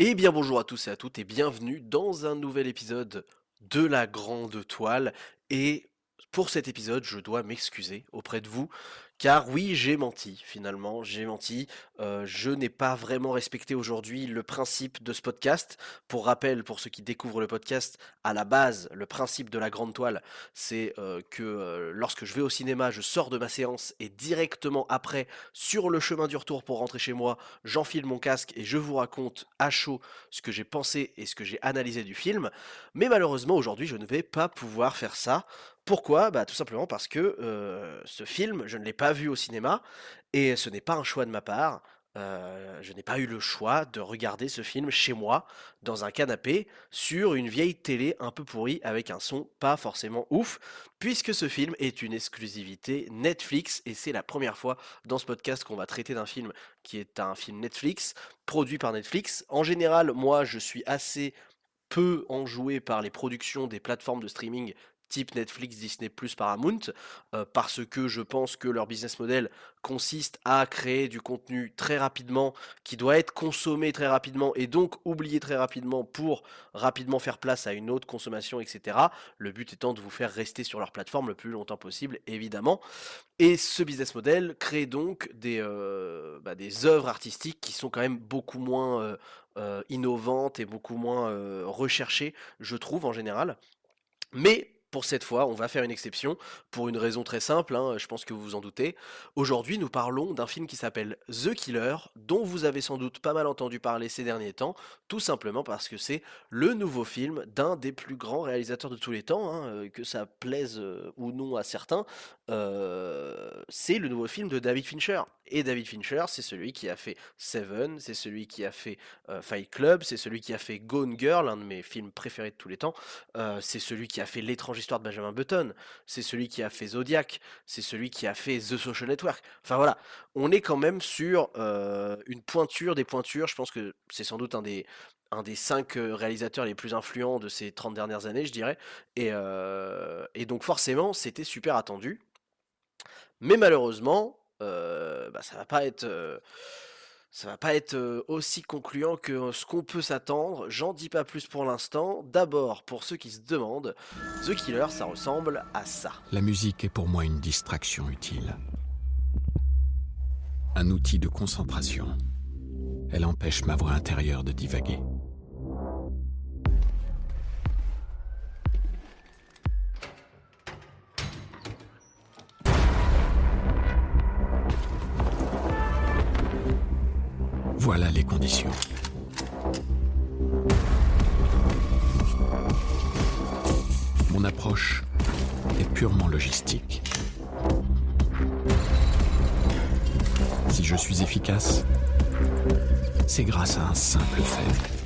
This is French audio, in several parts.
Eh bien bonjour à tous et à toutes et bienvenue dans un nouvel épisode de la Grande Toile. Et pour cet épisode, je dois m'excuser auprès de vous car oui, j'ai menti, finalement, j'ai menti. Euh, je n'ai pas vraiment respecté aujourd'hui le principe de ce podcast. Pour rappel, pour ceux qui découvrent le podcast, à la base, le principe de la grande toile, c'est euh, que euh, lorsque je vais au cinéma, je sors de ma séance et directement après, sur le chemin du retour pour rentrer chez moi, j'enfile mon casque et je vous raconte à chaud ce que j'ai pensé et ce que j'ai analysé du film. Mais malheureusement, aujourd'hui, je ne vais pas pouvoir faire ça. Pourquoi? Bah tout simplement parce que ce film, je ne l'ai pas vu au cinéma, et ce n'est pas un choix de ma part. je n'ai pas eu le choix de regarder ce film chez moi, dans un canapé, sur une vieille télé un peu pourrie, avec un son pas forcément ouf, puisque ce film est une exclusivité Netflix, et c'est la première fois dans ce podcast qu'on va traiter d'un film qui est un film Netflix, produit par Netflix. En général, moi, je suis assez peu enjoué par les productions des plateformes de streaming type Netflix, Disney ⁇ Paramount, euh, parce que je pense que leur business model consiste à créer du contenu très rapidement, qui doit être consommé très rapidement, et donc oublié très rapidement pour rapidement faire place à une autre consommation, etc. Le but étant de vous faire rester sur leur plateforme le plus longtemps possible, évidemment. Et ce business model crée donc des, euh, bah, œuvres artistiques qui sont quand même beaucoup moins euh, innovantes et beaucoup moins recherchées, je trouve, en général. Mais pour cette fois, on va faire une exception pour une raison très simple, hein, je pense que vous vous en doutez. Aujourd'hui, nous parlons d'un film qui s'appelle The Killer, dont vous avez sans doute pas mal entendu parler ces derniers temps, tout simplement parce que c'est le nouveau film d'un des plus grands réalisateurs de tous les temps, hein, euh, que ça plaise euh, ou non à certains. Euh, c'est le nouveau film de David Fincher. Et David Fincher, c'est celui qui a fait Seven, c'est celui qui a fait Fight Club, c'est celui qui a fait Gone Girl, un de mes films préférés de tous les temps, c'est celui qui a fait L'étrange histoire de Benjamin Button, c'est celui qui a fait Zodiac, c'est celui qui a fait The Social Network. Enfin voilà, on est quand même sur euh, une pointure des pointures. Je pense que c'est sans doute un des, un des cinq euh, réalisateurs les plus influents de ces 30 dernières années, je dirais. Et, euh, et donc forcément, c'était super attendu. Mais malheureusement, bah, ça va pas être ça va pas être aussi concluant que ce qu'on peut s'attendre. J'en dis pas plus pour l'instant. D'abord, pour ceux qui se demandent, The Killer, ça ressemble à ça. La musique est pour moi une distraction utile. Un outil de concentration. Elle empêche ma voix intérieure de divaguer. Mon approche est purement logistique. Si je suis efficace, c'est grâce à un simple fait.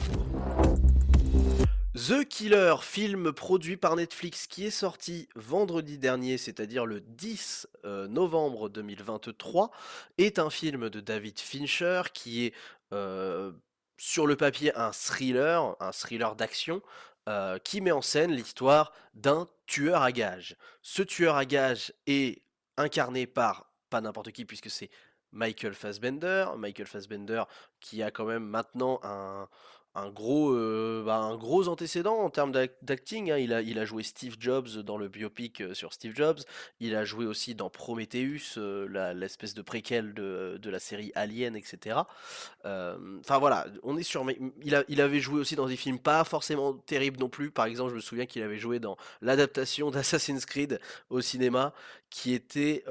The Killer, film produit par Netflix qui est sorti vendredi dernier, c'est-à-dire le 10 euh, novembre 2023, est un film de David Fincher qui est sur le papier un thriller, un thriller d'action, euh, qui met en scène l'histoire d'un tueur à gages. Ce tueur à gages est incarné par pas n'importe qui puisque c'est Michael Fassbender. Michael Fassbender qui a quand même maintenant un, un gros, euh, bah, un gros antécédent en termes d'acting. Hein. Il, a, il a joué Steve Jobs dans le biopic euh, sur Steve Jobs. Il a joué aussi dans Prometheus, euh, l'espèce de préquel de, de, la série Alien, etc. Enfin voilà, on est sur. Il, a, il avait joué aussi dans des films pas forcément terribles non plus. Par exemple, je me souviens qu'il avait joué dans l'adaptation d'Assassin's Creed au cinéma, qui était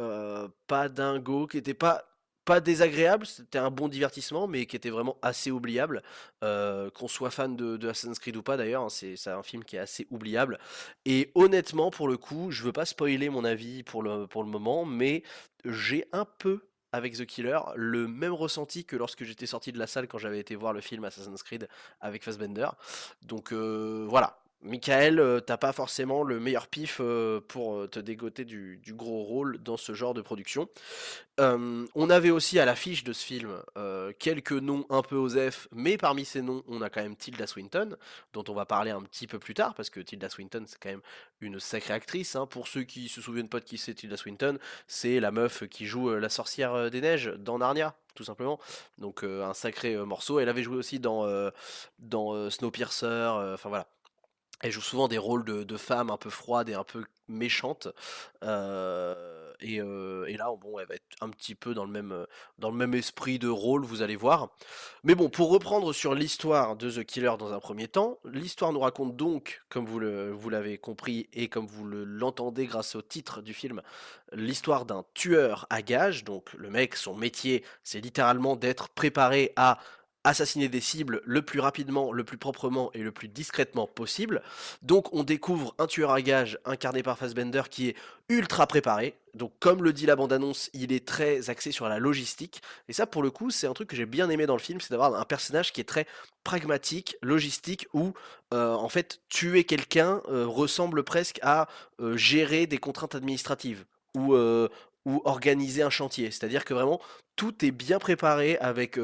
pas dingo, qui était pas pas désagréable, c'était un bon divertissement, mais qui était vraiment assez oubliable. Euh, qu'on soit fan de, Assassin's Creed ou pas d'ailleurs, hein, c'est un film qui est assez oubliable. Et honnêtement, pour le coup, je veux pas spoiler mon avis pour le, pour le moment, mais j'ai un peu avec The Killer le même ressenti que lorsque j'étais sorti de la salle quand j'avais été voir le film Assassin's Creed avec Fassbender. Donc euh, voilà, Michael, euh, t'as pas forcément le meilleur pif euh, pour euh, te dégoter du, gros rôle dans ce genre de production. On avait aussi à l'affiche de ce film quelques noms un peu osef, mais parmi ces noms, on a quand même Tilda Swinton, dont on va parler un petit peu plus tard, parce que Tilda Swinton, c'est quand même une sacrée actrice. hein. Pour ceux qui se souviennent pas de qui c'est Tilda Swinton, c'est la meuf qui joue la sorcière des neiges dans Narnia, tout simplement. Donc un sacré morceau. Elle avait joué aussi dans, dans Snowpiercer, enfin voilà. Elle joue souvent des rôles de, de femmes un peu froides et un peu méchantes. euh, et, euh, et là, bon, elle va être un petit peu dans le même, euh, dans le même esprit de rôle, vous allez voir. Mais bon, pour reprendre sur l'histoire de The Killer dans un premier temps, l'histoire nous raconte donc, comme vous le, vous l'avez compris et comme vous le- l'entendez grâce au titre du film, l'histoire d'un tueur à gages. Donc le mec, son métier, c'est littéralement d'être préparé à assassiner des cibles le plus rapidement, le plus proprement et le plus discrètement possible. Donc on découvre un tueur à gages incarné par Fassbender qui est ultra préparé. Donc comme le dit la bande-annonce, il est très axé sur la logistique. Et ça pour le coup c'est un truc que j'ai bien aimé dans le film, c'est d'avoir un personnage qui est très pragmatique, logistique, où euh, en fait tuer quelqu'un euh, ressemble presque à euh, gérer des contraintes administratives. Ou, organiser un chantier. C'est-à-dire que vraiment tout est bien préparé avec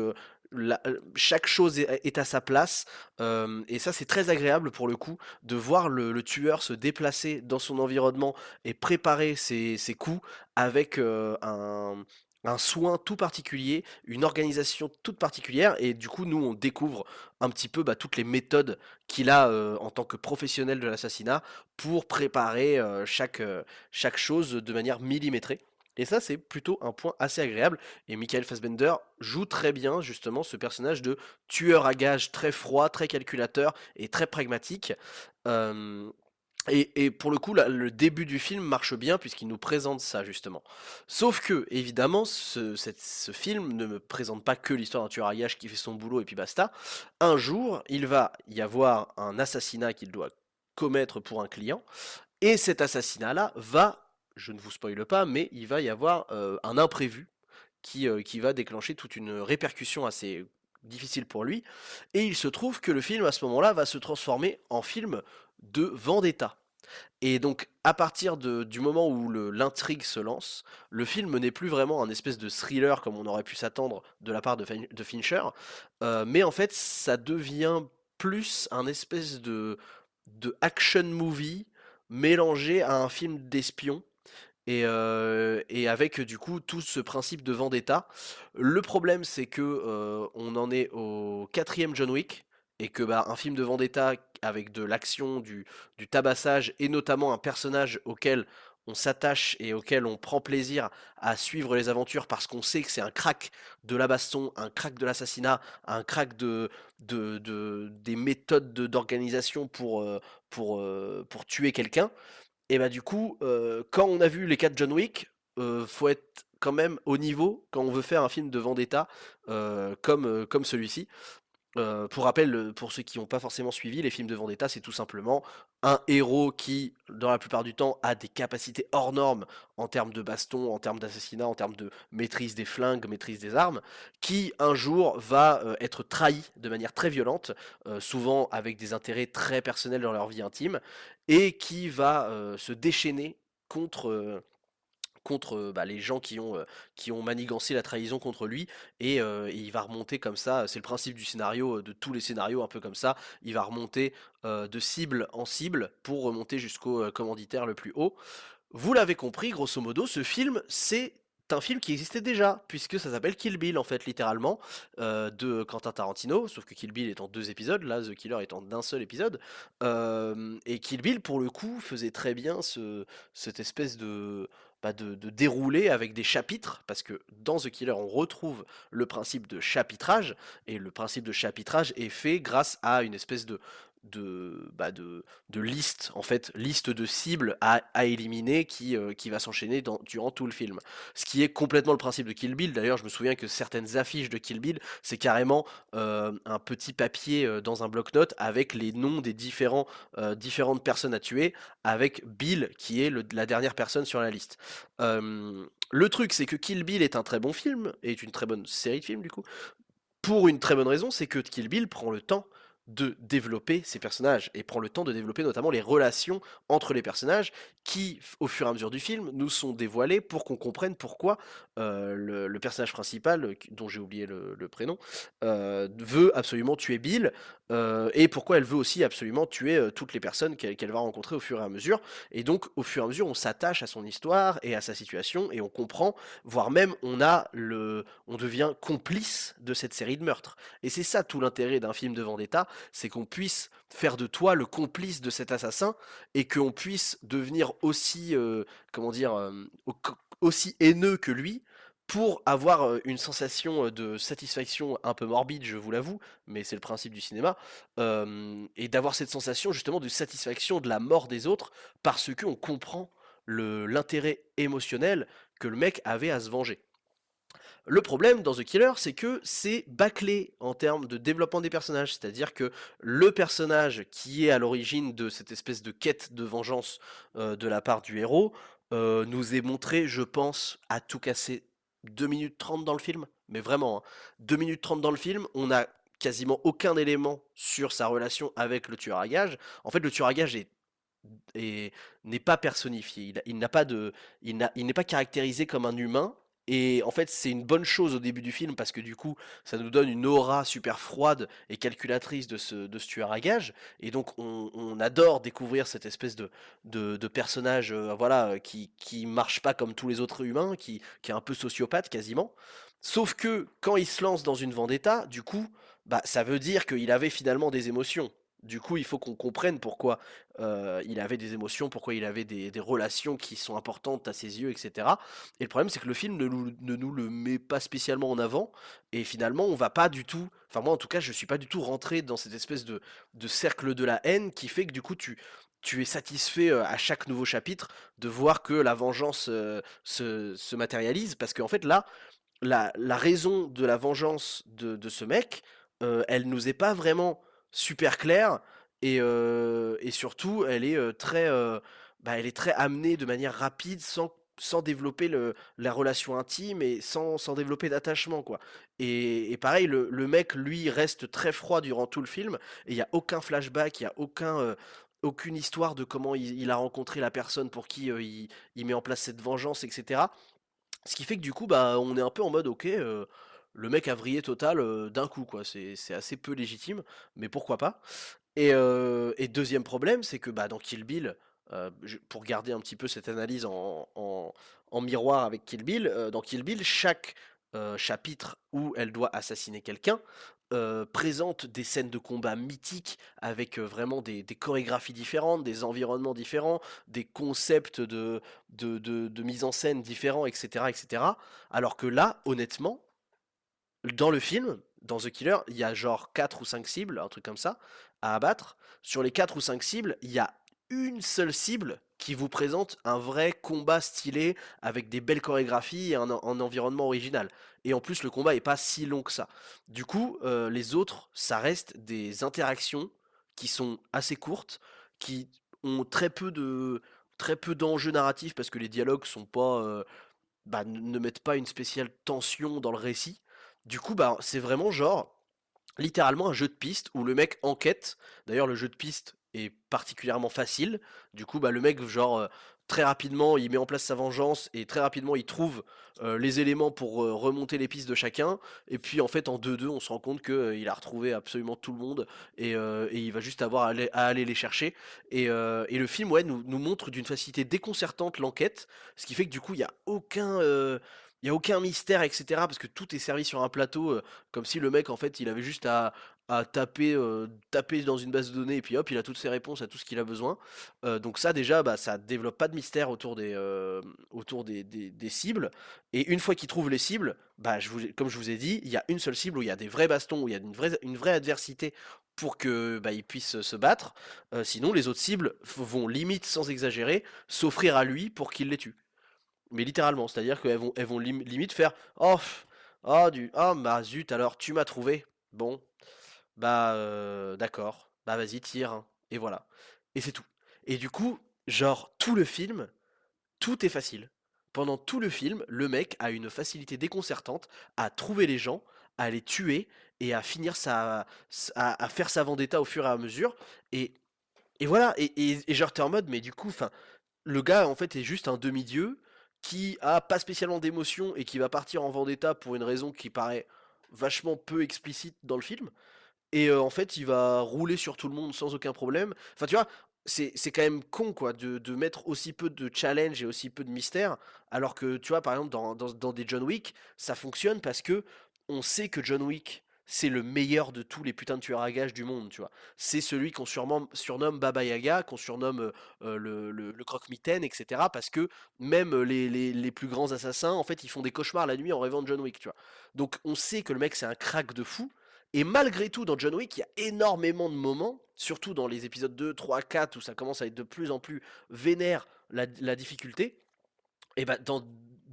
chaque chose est, à sa place. et ça, c'est très agréable pour le coup de voir le, tueur se déplacer dans son environnement et préparer ses, coups avec un, soin tout particulier, une organisation toute particulière. Et du coup, nous, on découvre un petit peu bah, toutes les méthodes qu'il a en tant que professionnel de l'assassinat pour préparer chaque, chaque chose de manière millimétrée. Et ça, c'est plutôt un point assez agréable. Et Michael Fassbender joue très bien justement ce personnage de tueur à gages très froid, très calculateur et très pragmatique. Et, pour le coup, le début du film marche bien puisqu'il nous présente ça justement. Sauf que, évidemment, ce film ne me présente pas que l'histoire d'un tueur à gages qui fait son boulot et puis basta. Un jour, il va y avoir un assassinat qu'il doit commettre pour un client. Et cet assassinat-là va, je ne vous spoile pas, mais il va y avoir euh, un imprévu qui, euh, qui va déclencher toute une répercussion assez difficile pour lui. Et il se trouve que le film, à ce moment-là, va se transformer en film de vendetta. Et donc, à partir de- du moment où l'intrigue se lance, le film n'est plus vraiment un espèce de thriller comme on aurait pu s'attendre de la part de Fincher, euh, mais en fait, ça devient plus un espèce de, de action movie mélangé à un film d'espion. Et, euh, et avec du coup tout ce principe de vendetta. Le problème c'est que euh, on en est au quatrième John Wick et que bah, un film de vendetta avec de l'action, du, du tabassage et notamment un personnage auquel on s'attache et auquel on prend plaisir à suivre les aventures parce qu'on sait que c'est un crack de la baston, un crack de l'assassinat, un crack de, de, de- des méthodes de- d'organisation pour, euh, pour, pour tuer quelqu'un. Et bah du coup, euh, quand on a vu les 4 John Wick, euh, faut être quand même au niveau quand on veut faire un film de vendetta euh, comme, euh, comme celui-ci. Euh, pour rappel, pour ceux qui n'ont pas forcément suivi, les films de vendetta, c'est tout simplement un héros qui, dans la plupart du temps, a des capacités hors normes en termes de baston, en termes d'assassinat, en termes de maîtrise des flingues, maîtrise des armes, qui un jour va euh, être trahi de manière très violente, euh, souvent avec des intérêts très personnels dans leur vie intime, et qui va se déchaîner contre, contre bah, les gens qui ont, manigancé la trahison contre lui, et, il va remonter comme ça, c'est le principe du scénario, de tous les scénarios un peu comme ça, il va remonter de cible en cible pour remonter jusqu'au commanditaire le plus haut. Vous l'avez compris, grosso modo, ce film, c'est un film qui existait déjà, puisque ça s'appelle Kill Bill, en fait, littéralement, de Quentin Tarantino, sauf que Kill Bill est en deux épisodes, là, The Killer est en d'un seul épisode. Et Kill Bill, pour le coup, faisait très bien ce, cette espèce de, bah, de, de déroulé avec des chapitres, parce que dans The Killer, on retrouve le principe de chapitrage, et le principe de chapitrage est fait grâce à une espèce de, de, bah, de, liste, en fait, liste de cibles à, éliminer qui, euh, qui va s'enchaîner durant tout le film. Ce qui est complètement le principe de Kill Bill. D'ailleurs, je me souviens que certaines affiches de Kill Bill, c'est carrément euh, un petit papier euh, dans un bloc-notes avec les noms des différentes personnes à tuer, avec Bill qui est la dernière personne sur la liste. Le truc, c'est que Kill Bill est un très bon film, et est une très bonne série de films du coup, pour une très bonne raison, c'est que Kill Bill prend le temps de développer ces personnages et prend le temps de développer notamment les relations entre les personnages qui, au fur et à mesure du film, nous sont dévoilés pour qu'on comprenne pourquoi euh, le, personnage principal, dont j'ai oublié le, prénom, euh, veut absolument tuer Bill euh, et pourquoi elle veut aussi absolument tuer toutes les personnes qu'elle va rencontrer au fur et à mesure. Et donc, au fur et à mesure, on s'attache à son histoire et à sa situation et on comprend, voire même on a le, on devient complice de cette série de meurtres. Et c'est ça tout l'intérêt d'un film de vendetta, c'est qu'on puisse faire de toi le complice de cet assassin et qu'on puisse devenir aussi, euh, comment dire, euh, aussi haineux que lui pour avoir euh, une sensation de satisfaction un peu morbide, je vous l'avoue, mais c'est le principe du cinéma, et d'avoir cette sensation justement de satisfaction de la mort des autres parce qu'on comprend l'intérêt émotionnel que le mec avait à se venger. Le problème dans The Killer, c'est que c'est bâclé en termes de développement des personnages, c'est-à-dire que le personnage qui est à l'origine de cette espèce de quête de vengeance euh, de la part du héros euh, nous est montré, je pense, à tout casser 2 minutes 30 dans le film, mais vraiment, 2 hein. minutes 30 dans le film, on a quasiment aucun élément sur sa relation avec le tueur à gages. En fait, le tueur à gages est n'est pas personnifié. Il, n'a pas il n'est pas caractérisé comme un humain. Et en fait, c'est une bonne chose au début du film parce que du coup, ça nous donne une aura super froide et calculatrice de ce, de ce tueur à gages. Et donc, on, adore découvrir cette espèce de, de, personnage euh, voilà, qui, qui marche pas comme tous les autres humains, qui, qui est un peu sociopathe quasiment. Sauf que quand il se lance dans une vendetta, du coup, bah, ça veut dire qu'il avait finalement des émotions. Du coup, il faut qu'on comprenne pourquoi euh, il avait des émotions, pourquoi il avait des, relations qui sont importantes à ses yeux, etc. Et le problème, c'est que le film ne, nous le met pas spécialement en avant. Et finalement, on va pas du tout. Enfin, moi, en tout cas, je suis pas du tout rentré dans cette espèce de, cercle de la haine qui fait que du coup, tu, tu es satisfait euh, à chaque nouveau chapitre de voir que la vengeance euh, se, matérialise. Parce qu'en fait, là, la, raison de la vengeance de, ce mec, elle nous est pas vraiment super claire et, et surtout elle est très bah, elle est très amenée de manière rapide sans sans développer le, la relation intime et sans, sans développer d'attachement quoi. Et, pareil, le, le, mec lui reste très froid durant tout le film et il n'y a aucun flashback, il n'y a aucun, aucune histoire de comment il, a rencontré la personne pour qui il, il, met en place cette vengeance, etc. Ce qui fait que du coup, bah, on est un peu en mode ok, le mec a vrillé total d'un coup, quoi. C'est assez peu légitime, mais pourquoi pas? Et, deuxième problème, c'est que bah, dans Kill Bill, pour garder un petit peu cette analyse en, miroir avec Kill Bill, dans Kill Bill, chaque chapitre où elle doit assassiner quelqu'un présente des scènes de combat mythiques avec vraiment des, chorégraphies différentes, des environnements différents, des concepts de, de, de, mise en scène différents, etc., etc. Alors que là, honnêtement, dans le film, dans The Killer, il y a genre 4 ou 5 cibles, un truc comme ça, à abattre. Sur les 4 ou 5 cibles, il y a une seule cible qui vous présente un vrai combat stylé avec des belles chorégraphies et un, environnement original. Et en plus, le combat est pas si long que ça. Du coup, euh, les autres, ça reste des interactions qui sont assez courtes, qui ont très peu de très peu d'enjeux narratifs parce que les dialogues sont pas euh, bah, ne mettent pas une spéciale tension dans le récit. Du coup, bah, c'est vraiment genre littéralement un jeu de piste où le mec enquête. D'ailleurs, le jeu de piste est particulièrement facile. Du coup, bah, le mec, genre, euh, très rapidement, il met en place sa vengeance et très rapidement, il trouve euh, les éléments pour euh, remonter les pistes de chacun. Et puis, en fait, en 2-2, on se rend compte qu'il a retrouvé absolument tout le monde et, il va juste avoir à aller, les chercher. Et, le film, ouais, nous, nous montre d'une facilité déconcertante l'enquête, ce qui fait que du coup, il n'y a aucun il n'y a aucun mystère, etc. Parce que tout est servi sur un plateau, comme si le mec, en fait, il avait juste à, taper, euh, taper dans une base de données, et puis hop, il a toutes ses réponses à tout ce qu'il a besoin. Donc ça, déjà, bah, ça développe pas de mystère autour des, autour des, cibles. Et une fois qu'il trouve les cibles, bah, comme je vous ai dit, il y a une seule cible où il y a des vrais bastons, où il y a une vraie, une vraie adversité pour que bah, puisse se battre. sinon, les autres cibles vont limite, sans exagérer, s'offrir à lui pour qu'il les tue. Mais littéralement, c'est-à-dire qu'elles vont, elles vont limite faire Oh, oh, du, oh, bah zut, alors tu m'as trouvé. Bon, bah euh, d'accord, bah vas-y, tire. Hein. Et voilà. Et c'est tout. Et du coup, genre, tout le film, tout est facile. Pendant tout le film, le mec a une facilité déconcertante à trouver les gens, à les tuer et à finir sa, à, faire sa vendetta au fur et à mesure. Et, et voilà, et, et, et genre t'es en mode, mais du coup, enfin, le gars en fait est juste un demi-dieu qui a pas spécialement d'émotion et qui va partir en vendetta pour une raison qui paraît vachement peu explicite dans le film. Et euh, en fait, il va rouler sur tout le monde sans aucun problème. Enfin, tu vois, c'est c'est quand même con, quoi, de, de mettre aussi peu de challenge et aussi peu de mystère, alors que, tu vois, par exemple, dans, dans, dans des John Wick, ça fonctionne parce que on sait que John Wick, c'est le meilleur de tous les putains de tueurs à gages du monde, tu vois. C'est celui qu'on surnomme, Baba Yaga, qu'on surnomme euh, euh, le, croque-mitaine, etc. Parce que même euh, les, plus grands assassins, en fait, ils font des cauchemars la nuit en rêvant de John Wick, tu vois. Donc on sait que le mec, c'est un crack de fou, et malgré tout, dans John Wick, il y a énormément de moments, surtout dans les épisodes 2, 3, 4, où ça commence à être de plus en plus vénère la, difficulté. Et bah, dans,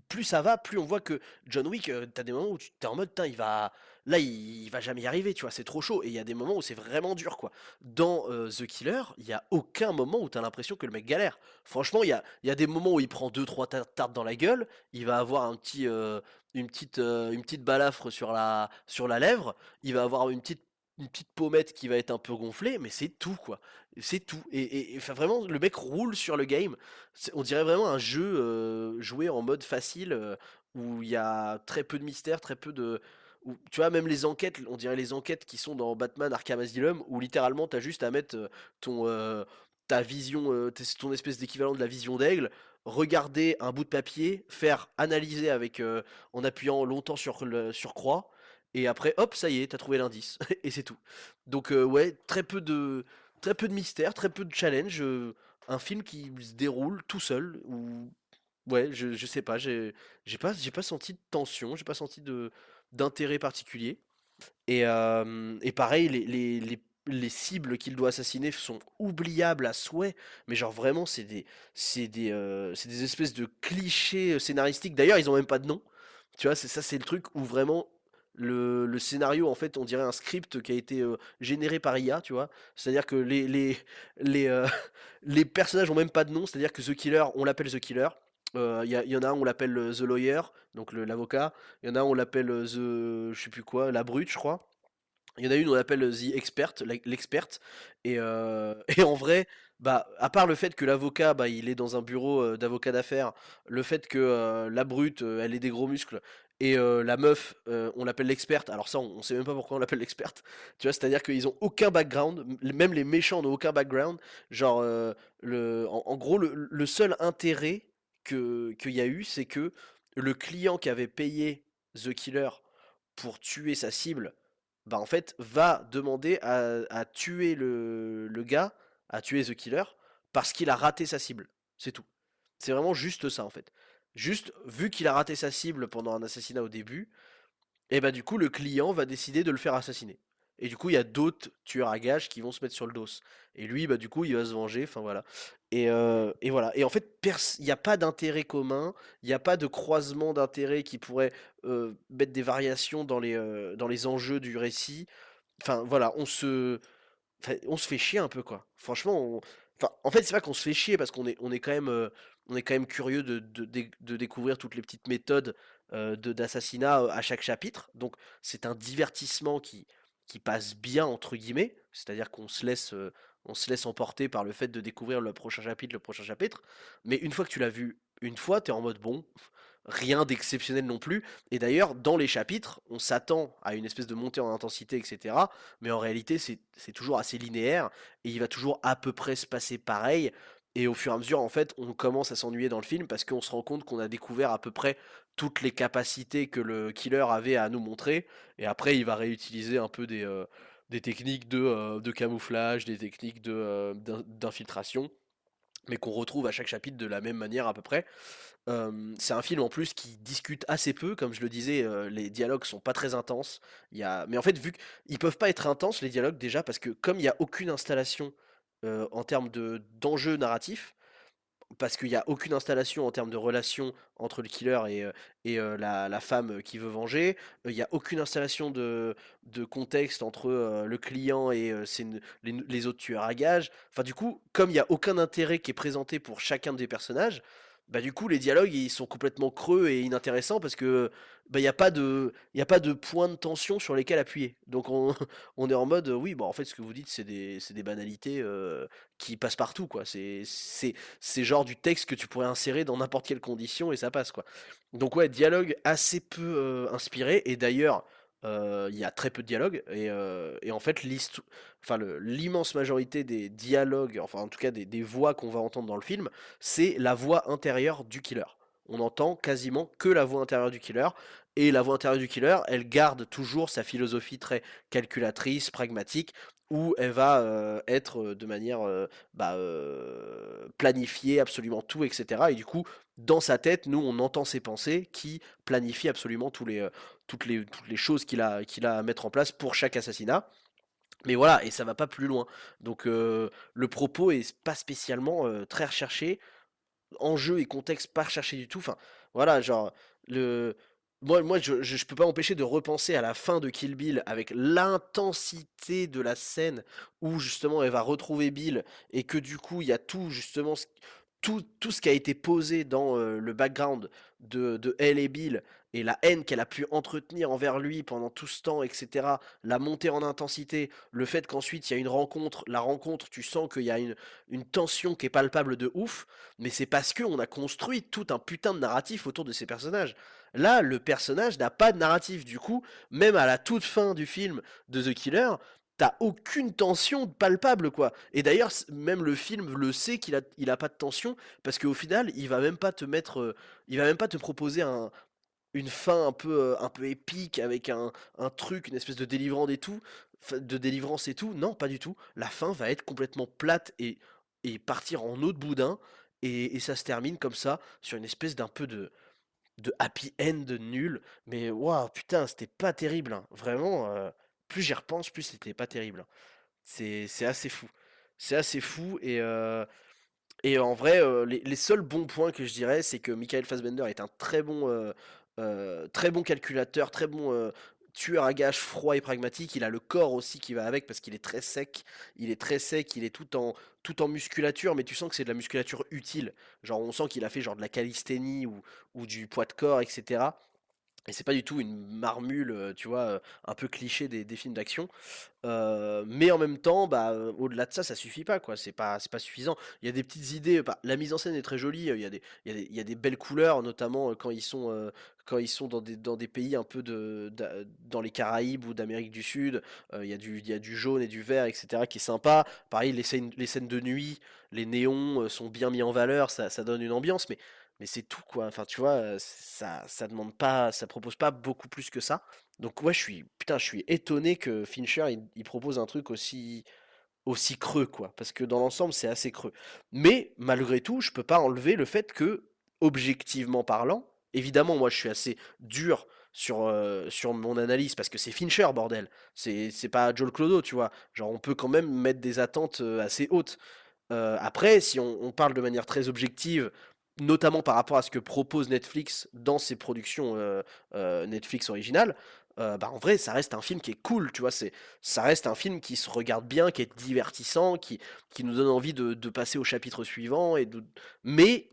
plus ça va, plus on voit que John Wick, t'as des moments où tu t'es en mode, il va, là, il, il, va jamais y arriver, tu vois, c'est trop chaud. Et il y a des moments où c'est vraiment dur, quoi. Dans euh, The Killer, il y a aucun moment où t'as l'impression que le mec galère. Franchement, il y a, y a des moments où il prend deux, trois tartes dans la gueule, il va avoir un petit, euh, une petite, euh, une petite balafre sur la, sur la lèvre, il va avoir une petite une petite pommette qui va être un peu gonflée, mais c'est tout quoi. C'est tout. Et, et, vraiment, le mec roule sur le game. On dirait vraiment un jeu joué en mode facile où il y a très peu de mystère, très peu de. Tu vois, même les enquêtes, on dirait les enquêtes qui sont dans Batman Arkham Asylum, où littéralement t'as juste à mettre euh, ton, euh, ta vision, euh, ton espèce d'équivalent de la vision d'aigle, regarder un bout de papier, faire analyser avec en appuyant longtemps sur sur croix et après, hop, ça y est, t'as trouvé l'indice. et c'est tout. Donc, ouais, très peu de, très peu de mystère, très peu de challenge. un film qui se déroule tout seul. Ou, ouais, je, je sais pas, j'ai, pas, pas senti de tension, j'ai pas senti de, d'intérêt particulier. Et, euh, et pareil, les, les, les, les cibles qu'il doit assassiner sont oubliables à souhait. Mais genre, vraiment, c'est des, c'est des, euh, c'est des espèces de clichés scénaristiques. D'ailleurs, ils ont même pas de nom. Tu vois, c'est ça, c'est le truc où vraiment le, le scénario, en fait, on dirait un script qui a été euh, généré par IA, tu vois. C'est-à-dire que les, les, les, euh, les personnages ont même pas de nom, c'est-à-dire que The Killer, on l'appelle The Killer. Euh, Il y, en a un, on l'appelle euh, The Lawyer, donc l'avocat. Il y en a un, on l'appelle euh, The, je sais plus quoi, la brute, je crois. Il y en a une, on l'appelle The Expert, l'ex- l'experte. Et, euh, et en vrai, bah, à part le fait que l'avocat, bah, il est dans un bureau euh, d'avocat d'affaires, le fait que euh, la brute, euh, elle ait des gros muscles, et euh, la meuf, euh, on l'appelle l'experte. Alors ça, on, on sait même pas pourquoi on l'appelle l'experte. Tu vois, c'est-à-dire qu'ils ont aucun background, même les méchants n'ont aucun background. Genre, euh, le, en, gros, le seul intérêt que qu'il y a eu, c'est que le client qui avait payé The Killer pour tuer sa cible bah en fait, va demander à, tuer le, gars, à tuer The Killer, parce qu'il a raté sa cible. C'est tout. C'est vraiment juste ça en fait. Juste, vu qu'il a raté sa cible pendant un assassinat au début, et bah du coup le client va décider de le faire assassiner. Et du coup il y a d'autres tueurs à gages qui vont se mettre sur le dos. Et lui bah du coup il va se venger, enfin voilà. Et, euh, et voilà. Et en fait il n'y a pas d'intérêt commun, il n'y a pas de croisement d'intérêts qui pourrait euh, mettre des variations dans les, euh, dans les enjeux du récit. Enfin voilà, on se, on se fait chier un peu quoi. Franchement, en fait c'est pas qu'on se fait chier parce qu'on est, on est quand même, est quand même curieux de, de, dé- de découvrir toutes les petites méthodes de d'assassinat à chaque chapitre. Donc c'est un divertissement qui, qui passe bien entre guillemets, c'est-à-dire qu'on se laisse, on se laisse emporter par le fait de découvrir le prochain chapitre, le prochain chapitre. Mais une fois que tu l'as vu une fois, t'es en mode bon, rien d'exceptionnel non plus. Et d'ailleurs, dans les chapitres, on s'attend à une espèce de montée en intensité, etc. Mais en réalité, c'est c'est toujours assez linéaire et il va toujours à peu près se passer pareil. Et au fur et à mesure, en fait, on commence à s'ennuyer dans le film parce qu'on se rend compte qu'on a découvert à peu près toutes les capacités que le killer avait à nous montrer. Et après, il va réutiliser un peu des, euh, des techniques de, euh, de camouflage, des techniques euh, d'in- d'infiltration, mais qu'on retrouve à chaque chapitre de la même manière à peu près. C'est un film en plus qui discute assez peu, comme je le disais, euh, les dialogues sont pas très intenses. Mais en fait, vu qu'ils peuvent pas être intenses, les dialogues déjà, parce que comme il n'y a aucune installation en termes de d'enjeu narratif, parce qu'il n'y a aucune installation en termes de relation entre le killer et, euh, euh, la, femme qui veut venger, euh, il n'y a aucune installation de, contexte entre euh, le client et euh, les autres tueurs à gages. Enfin, du coup, comme il n'y a aucun intérêt qui est présenté pour chacun des personnages, bah du coup les dialogues ils sont complètement creux et inintéressants parce que bah il n'y a pas de il a pas de point de tension sur lesquels appuyer. Donc on, on est en mode oui bon en fait ce que vous dites c'est des, des banalités euh, qui passent partout quoi. C'est c'est c'est genre du texte que tu pourrais insérer dans n'importe quelle condition et ça passe quoi. Donc ouais dialogue assez peu euh, inspiré et d'ailleurs il y a très peu de dialogues et, et en fait l'immense majorité des dialogues, enfin en tout cas des, voix qu'on va entendre dans le film, c'est la voix intérieure du killer. On entend quasiment que la voix intérieure du killer et la voix intérieure du killer, elle garde toujours sa philosophie très calculatrice, pragmatique, où elle va être de manière bah, planifiée absolument tout, etc. Et du coup, dans sa tête, nous, on entend ses pensées qui planifient absolument les, toutes, les, choses qu'il a, à mettre en place pour chaque assassinat. Mais voilà, et ça va pas plus loin. Donc le propos est pas spécialement très recherché, enjeu et contexte pas recherché du tout. Enfin, voilà, genre le moi, moi je, je, peux pas m'empêcher de repenser à la fin de Kill Bill avec l'intensité de la scène où justement elle va retrouver Bill et que du coup il y a tout justement tout, ce qui a été posé dans le background de, de elle et Bill et la haine qu'elle a pu entretenir envers lui pendant tout ce temps, etc., la montée en intensité, le fait qu'ensuite il y a une rencontre, la rencontre, tu sens qu'il y a une, une tension qui est palpable de ouf, mais c'est parce qu'on a construit tout un putain de narratif autour de ces personnages. Là, le personnage n'a pas de narratif, du coup, même à la toute fin du film de The Killer, t'as aucune tension palpable quoi. Et d'ailleurs même le film le sait qu'il a pas de tension parce qu'au final il va même pas te mettre euh, il va même pas te proposer un, une fin un peu, un peu épique avec un, truc, une espèce de délivrance et tout, de délivrance et tout. Non, pas du tout. La fin va être complètement plate et, et partir en autre boudin. Et, ça se termine comme ça, sur une espèce d'un peu de, de happy end nul. Mais waouh, putain, c'était pas terrible. Hein. Vraiment, plus j'y repense, plus c'était pas terrible. Hein. C'est assez fou. C'est assez fou. Et, et en vrai, les, les, seuls bons points que je dirais, c'est que Michael Fassbender est un très bon très bon calculateur, très bon tueur à gages froid et pragmatique. Il a le corps aussi qui va avec parce qu'il est très sec. Il est très sec, il est tout en, tout en musculature, mais tu sens que c'est de la musculature utile. Genre, on sent qu'il a fait genre de la calisthénie ou, ou du poids de corps, etc. Et c'est pas du tout une marmule, tu vois, un peu cliché des, des films d'action. mais en même temps, bah, au-delà de ça, ça suffit pas, quoi. C'est pas, c'est pas suffisant. Il y a des petites idées. Bah, la mise en scène est très jolie. Il y a des, il y a des, il y a des belles couleurs, notamment quand ils sont, quand ils sont dans des, dans des pays un peu de, dans les Caraïbes ou d'Amérique du Sud. il y a du, il y a du jaune et du vert, etc., qui est sympa. Pareil, les scènes, les scènes de nuit, les néons sont bien mis en valeur. Ça, ça donne une ambiance, mais mais c'est tout quoi. Enfin, tu vois, ça, ça demande pas, ça propose pas beaucoup plus que ça. Donc ouais, je suis, putain, je suis étonné que Fincher il, propose un truc aussi, aussi creux quoi, parce que dans l'ensemble c'est assez creux. Mais malgré tout, je peux pas enlever le fait que, objectivement parlant, évidemment moi je suis assez dur sur, sur mon analyse parce que c'est Fincher bordel, c'est pas Joel Clodo, tu vois. Genre on peut quand même mettre des attentes assez hautes. après, si on, parle de manière très objective, notamment par rapport à ce que propose Netflix dans ses productions euh, euh, Netflix originales, euh, bah en vrai, ça reste un film qui est cool, tu vois. Ça reste un film qui se regarde bien, qui est divertissant, qui, qui nous donne envie de, de passer au chapitre suivant. Et de... Mais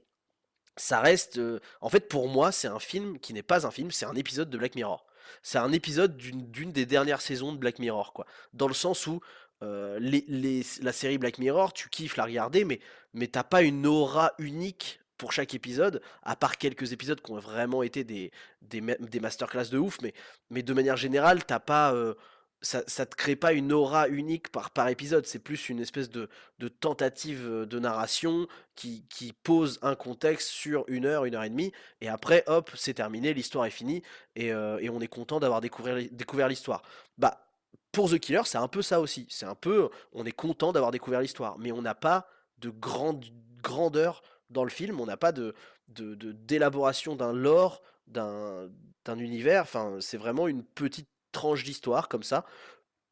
ça reste, en fait, pour moi, c'est un film qui n'est pas un film, c'est un épisode de Black Mirror. C'est un épisode d'une, d'une des dernières saisons de Black Mirror, quoi. Dans le sens où les, les, la série Black Mirror, tu kiffes la regarder, mais, mais t'as pas une aura unique pour chaque épisode, à part quelques épisodes qui ont vraiment été des, des, des masterclass de ouf, mais, mais de manière générale, t'as pas, euh, ça, ça te crée pas une aura unique par, par épisode, c'est plus une espèce de, de tentative euh, de narration qui, qui, pose un contexte sur une heure, une heure et demie, et après, hop, c'est terminé, l'histoire est finie, et, euh, et on est content d'avoir découvert, découvert l'histoire. Bah, pour The Killer, c'est un peu ça aussi, c'est un peu, on est content d'avoir découvert l'histoire, mais on n'a pas de grande grandeur dans le film, on n'a pas de d'élaboration d'un lore, d'un univers, enfin c'est vraiment une petite tranche d'histoire comme ça.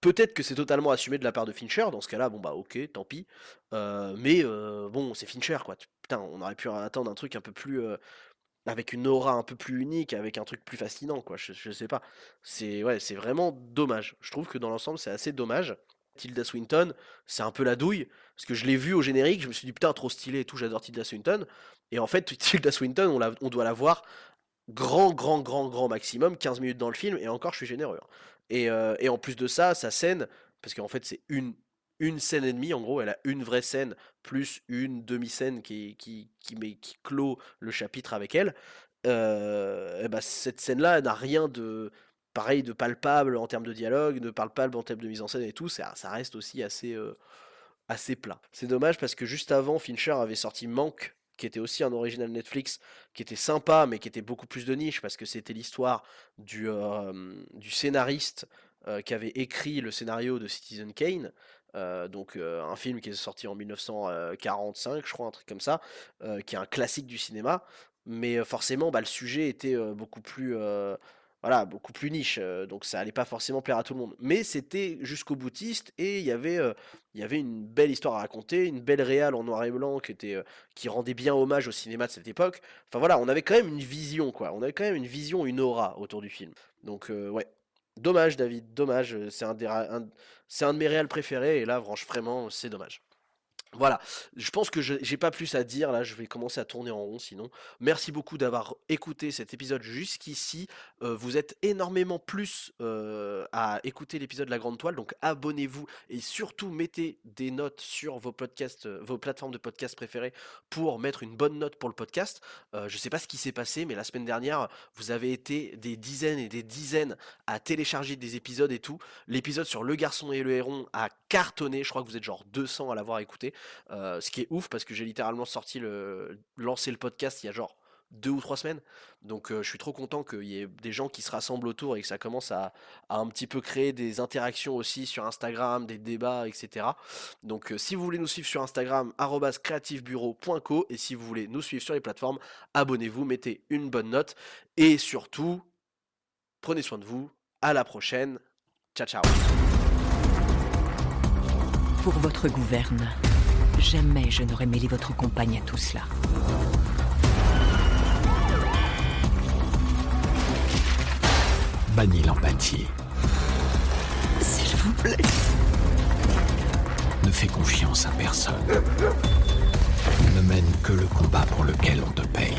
Peut-être que c'est totalement assumé de la part de Fincher, dans ce cas-là, bon bah ok, tant pis. Euh, mais euh, bon, c'est Fincher quoi. Putain, on aurait pu attendre un truc un peu plus. Euh, avec une aura un peu plus unique, avec un truc plus fascinant quoi. Je, je sais pas. C'est ouais, c'est vraiment dommage. Je trouve que dans l'ensemble, c'est assez dommage. Tilda Swinton, c'est un peu la douille, parce que je l'ai vu au générique, je me suis dit putain trop stylé et tout, j'adore Tilda Swinton, et en fait Tilda Swinton, on, doit la voir grand, grand, grand, grand maximum, 15 minutes dans le film, et encore je suis généreux. hein. Et, euh, et en plus de ça, sa scène, parce qu'en fait c'est une, une scène et demie, en gros, elle a une vraie scène, plus une demi-scène qui, qui, qui, qui clôt le chapitre avec elle, euh, et bah, cette scène-là elle n'a rien de pareil de palpable en termes de dialogue, de palpable en termes de mise en scène et tout, ça, ça reste aussi assez, euh, assez plat. C'est dommage parce que juste avant, Fincher avait sorti Manque, qui était aussi un original Netflix, qui était sympa, mais qui était beaucoup plus de niche parce que c'était l'histoire du, du scénariste euh, qui avait écrit le scénario de Citizen Kane. euh, donc un film qui est sorti en 1945, je crois, un truc comme ça, qui est un classique du cinéma. Mais forcément, bah, le sujet était beaucoup plus, voilà, beaucoup plus niche, euh, donc ça allait pas forcément plaire à tout le monde. Mais c'était jusqu'au boutiste et il y avait, euh, il y avait une belle histoire à raconter, une belle réale en noir et blanc qui était, euh, qui rendait bien hommage au cinéma de cette époque. Enfin voilà, on avait quand même une vision, quoi. On avait quand même une vision, une aura autour du film. Donc ouais, dommage David, dommage. C'est un, un- un de mes réals préférés et là, franchement, c'est dommage. Voilà, je pense que j'ai pas plus à dire là, je vais commencer à tourner en rond sinon. Merci beaucoup d'avoir écouté cet épisode jusqu'ici. Euh, vous êtes énormément plus euh, à écouter l'épisode de La Grande Toile, donc abonnez-vous et surtout mettez des notes sur vos podcasts, euh, vos plateformes de podcast préférées pour mettre une bonne note pour le podcast. Euh, je sais pas ce qui s'est passé, mais la semaine dernière, vous avez été des dizaines et des dizaines à télécharger des épisodes et tout. L'épisode sur Le Garçon et le Héron a cartonné, je crois que vous êtes genre 200 à l'avoir écouté. Euh, ce qui est ouf parce que j'ai littéralement sorti le lancé le podcast il y a genre deux ou trois semaines. Donc euh, je suis trop content qu'il y ait des gens qui se rassemblent autour et que ça commence à, un petit peu créer des interactions aussi sur Instagram, des débats, etc. Donc euh, si vous voulez nous suivre sur Instagram, creativebureau.co et si vous voulez nous suivre sur les plateformes, abonnez-vous, mettez une bonne note et surtout, prenez soin de vous. À la prochaine. Ciao ciao. Pour votre gouverne, jamais je n'aurais mêlé votre compagne à tout cela. Bannis l'empathie. S'il vous plaît. Ne fais confiance à personne. Ne mène que le combat pour lequel on te paye.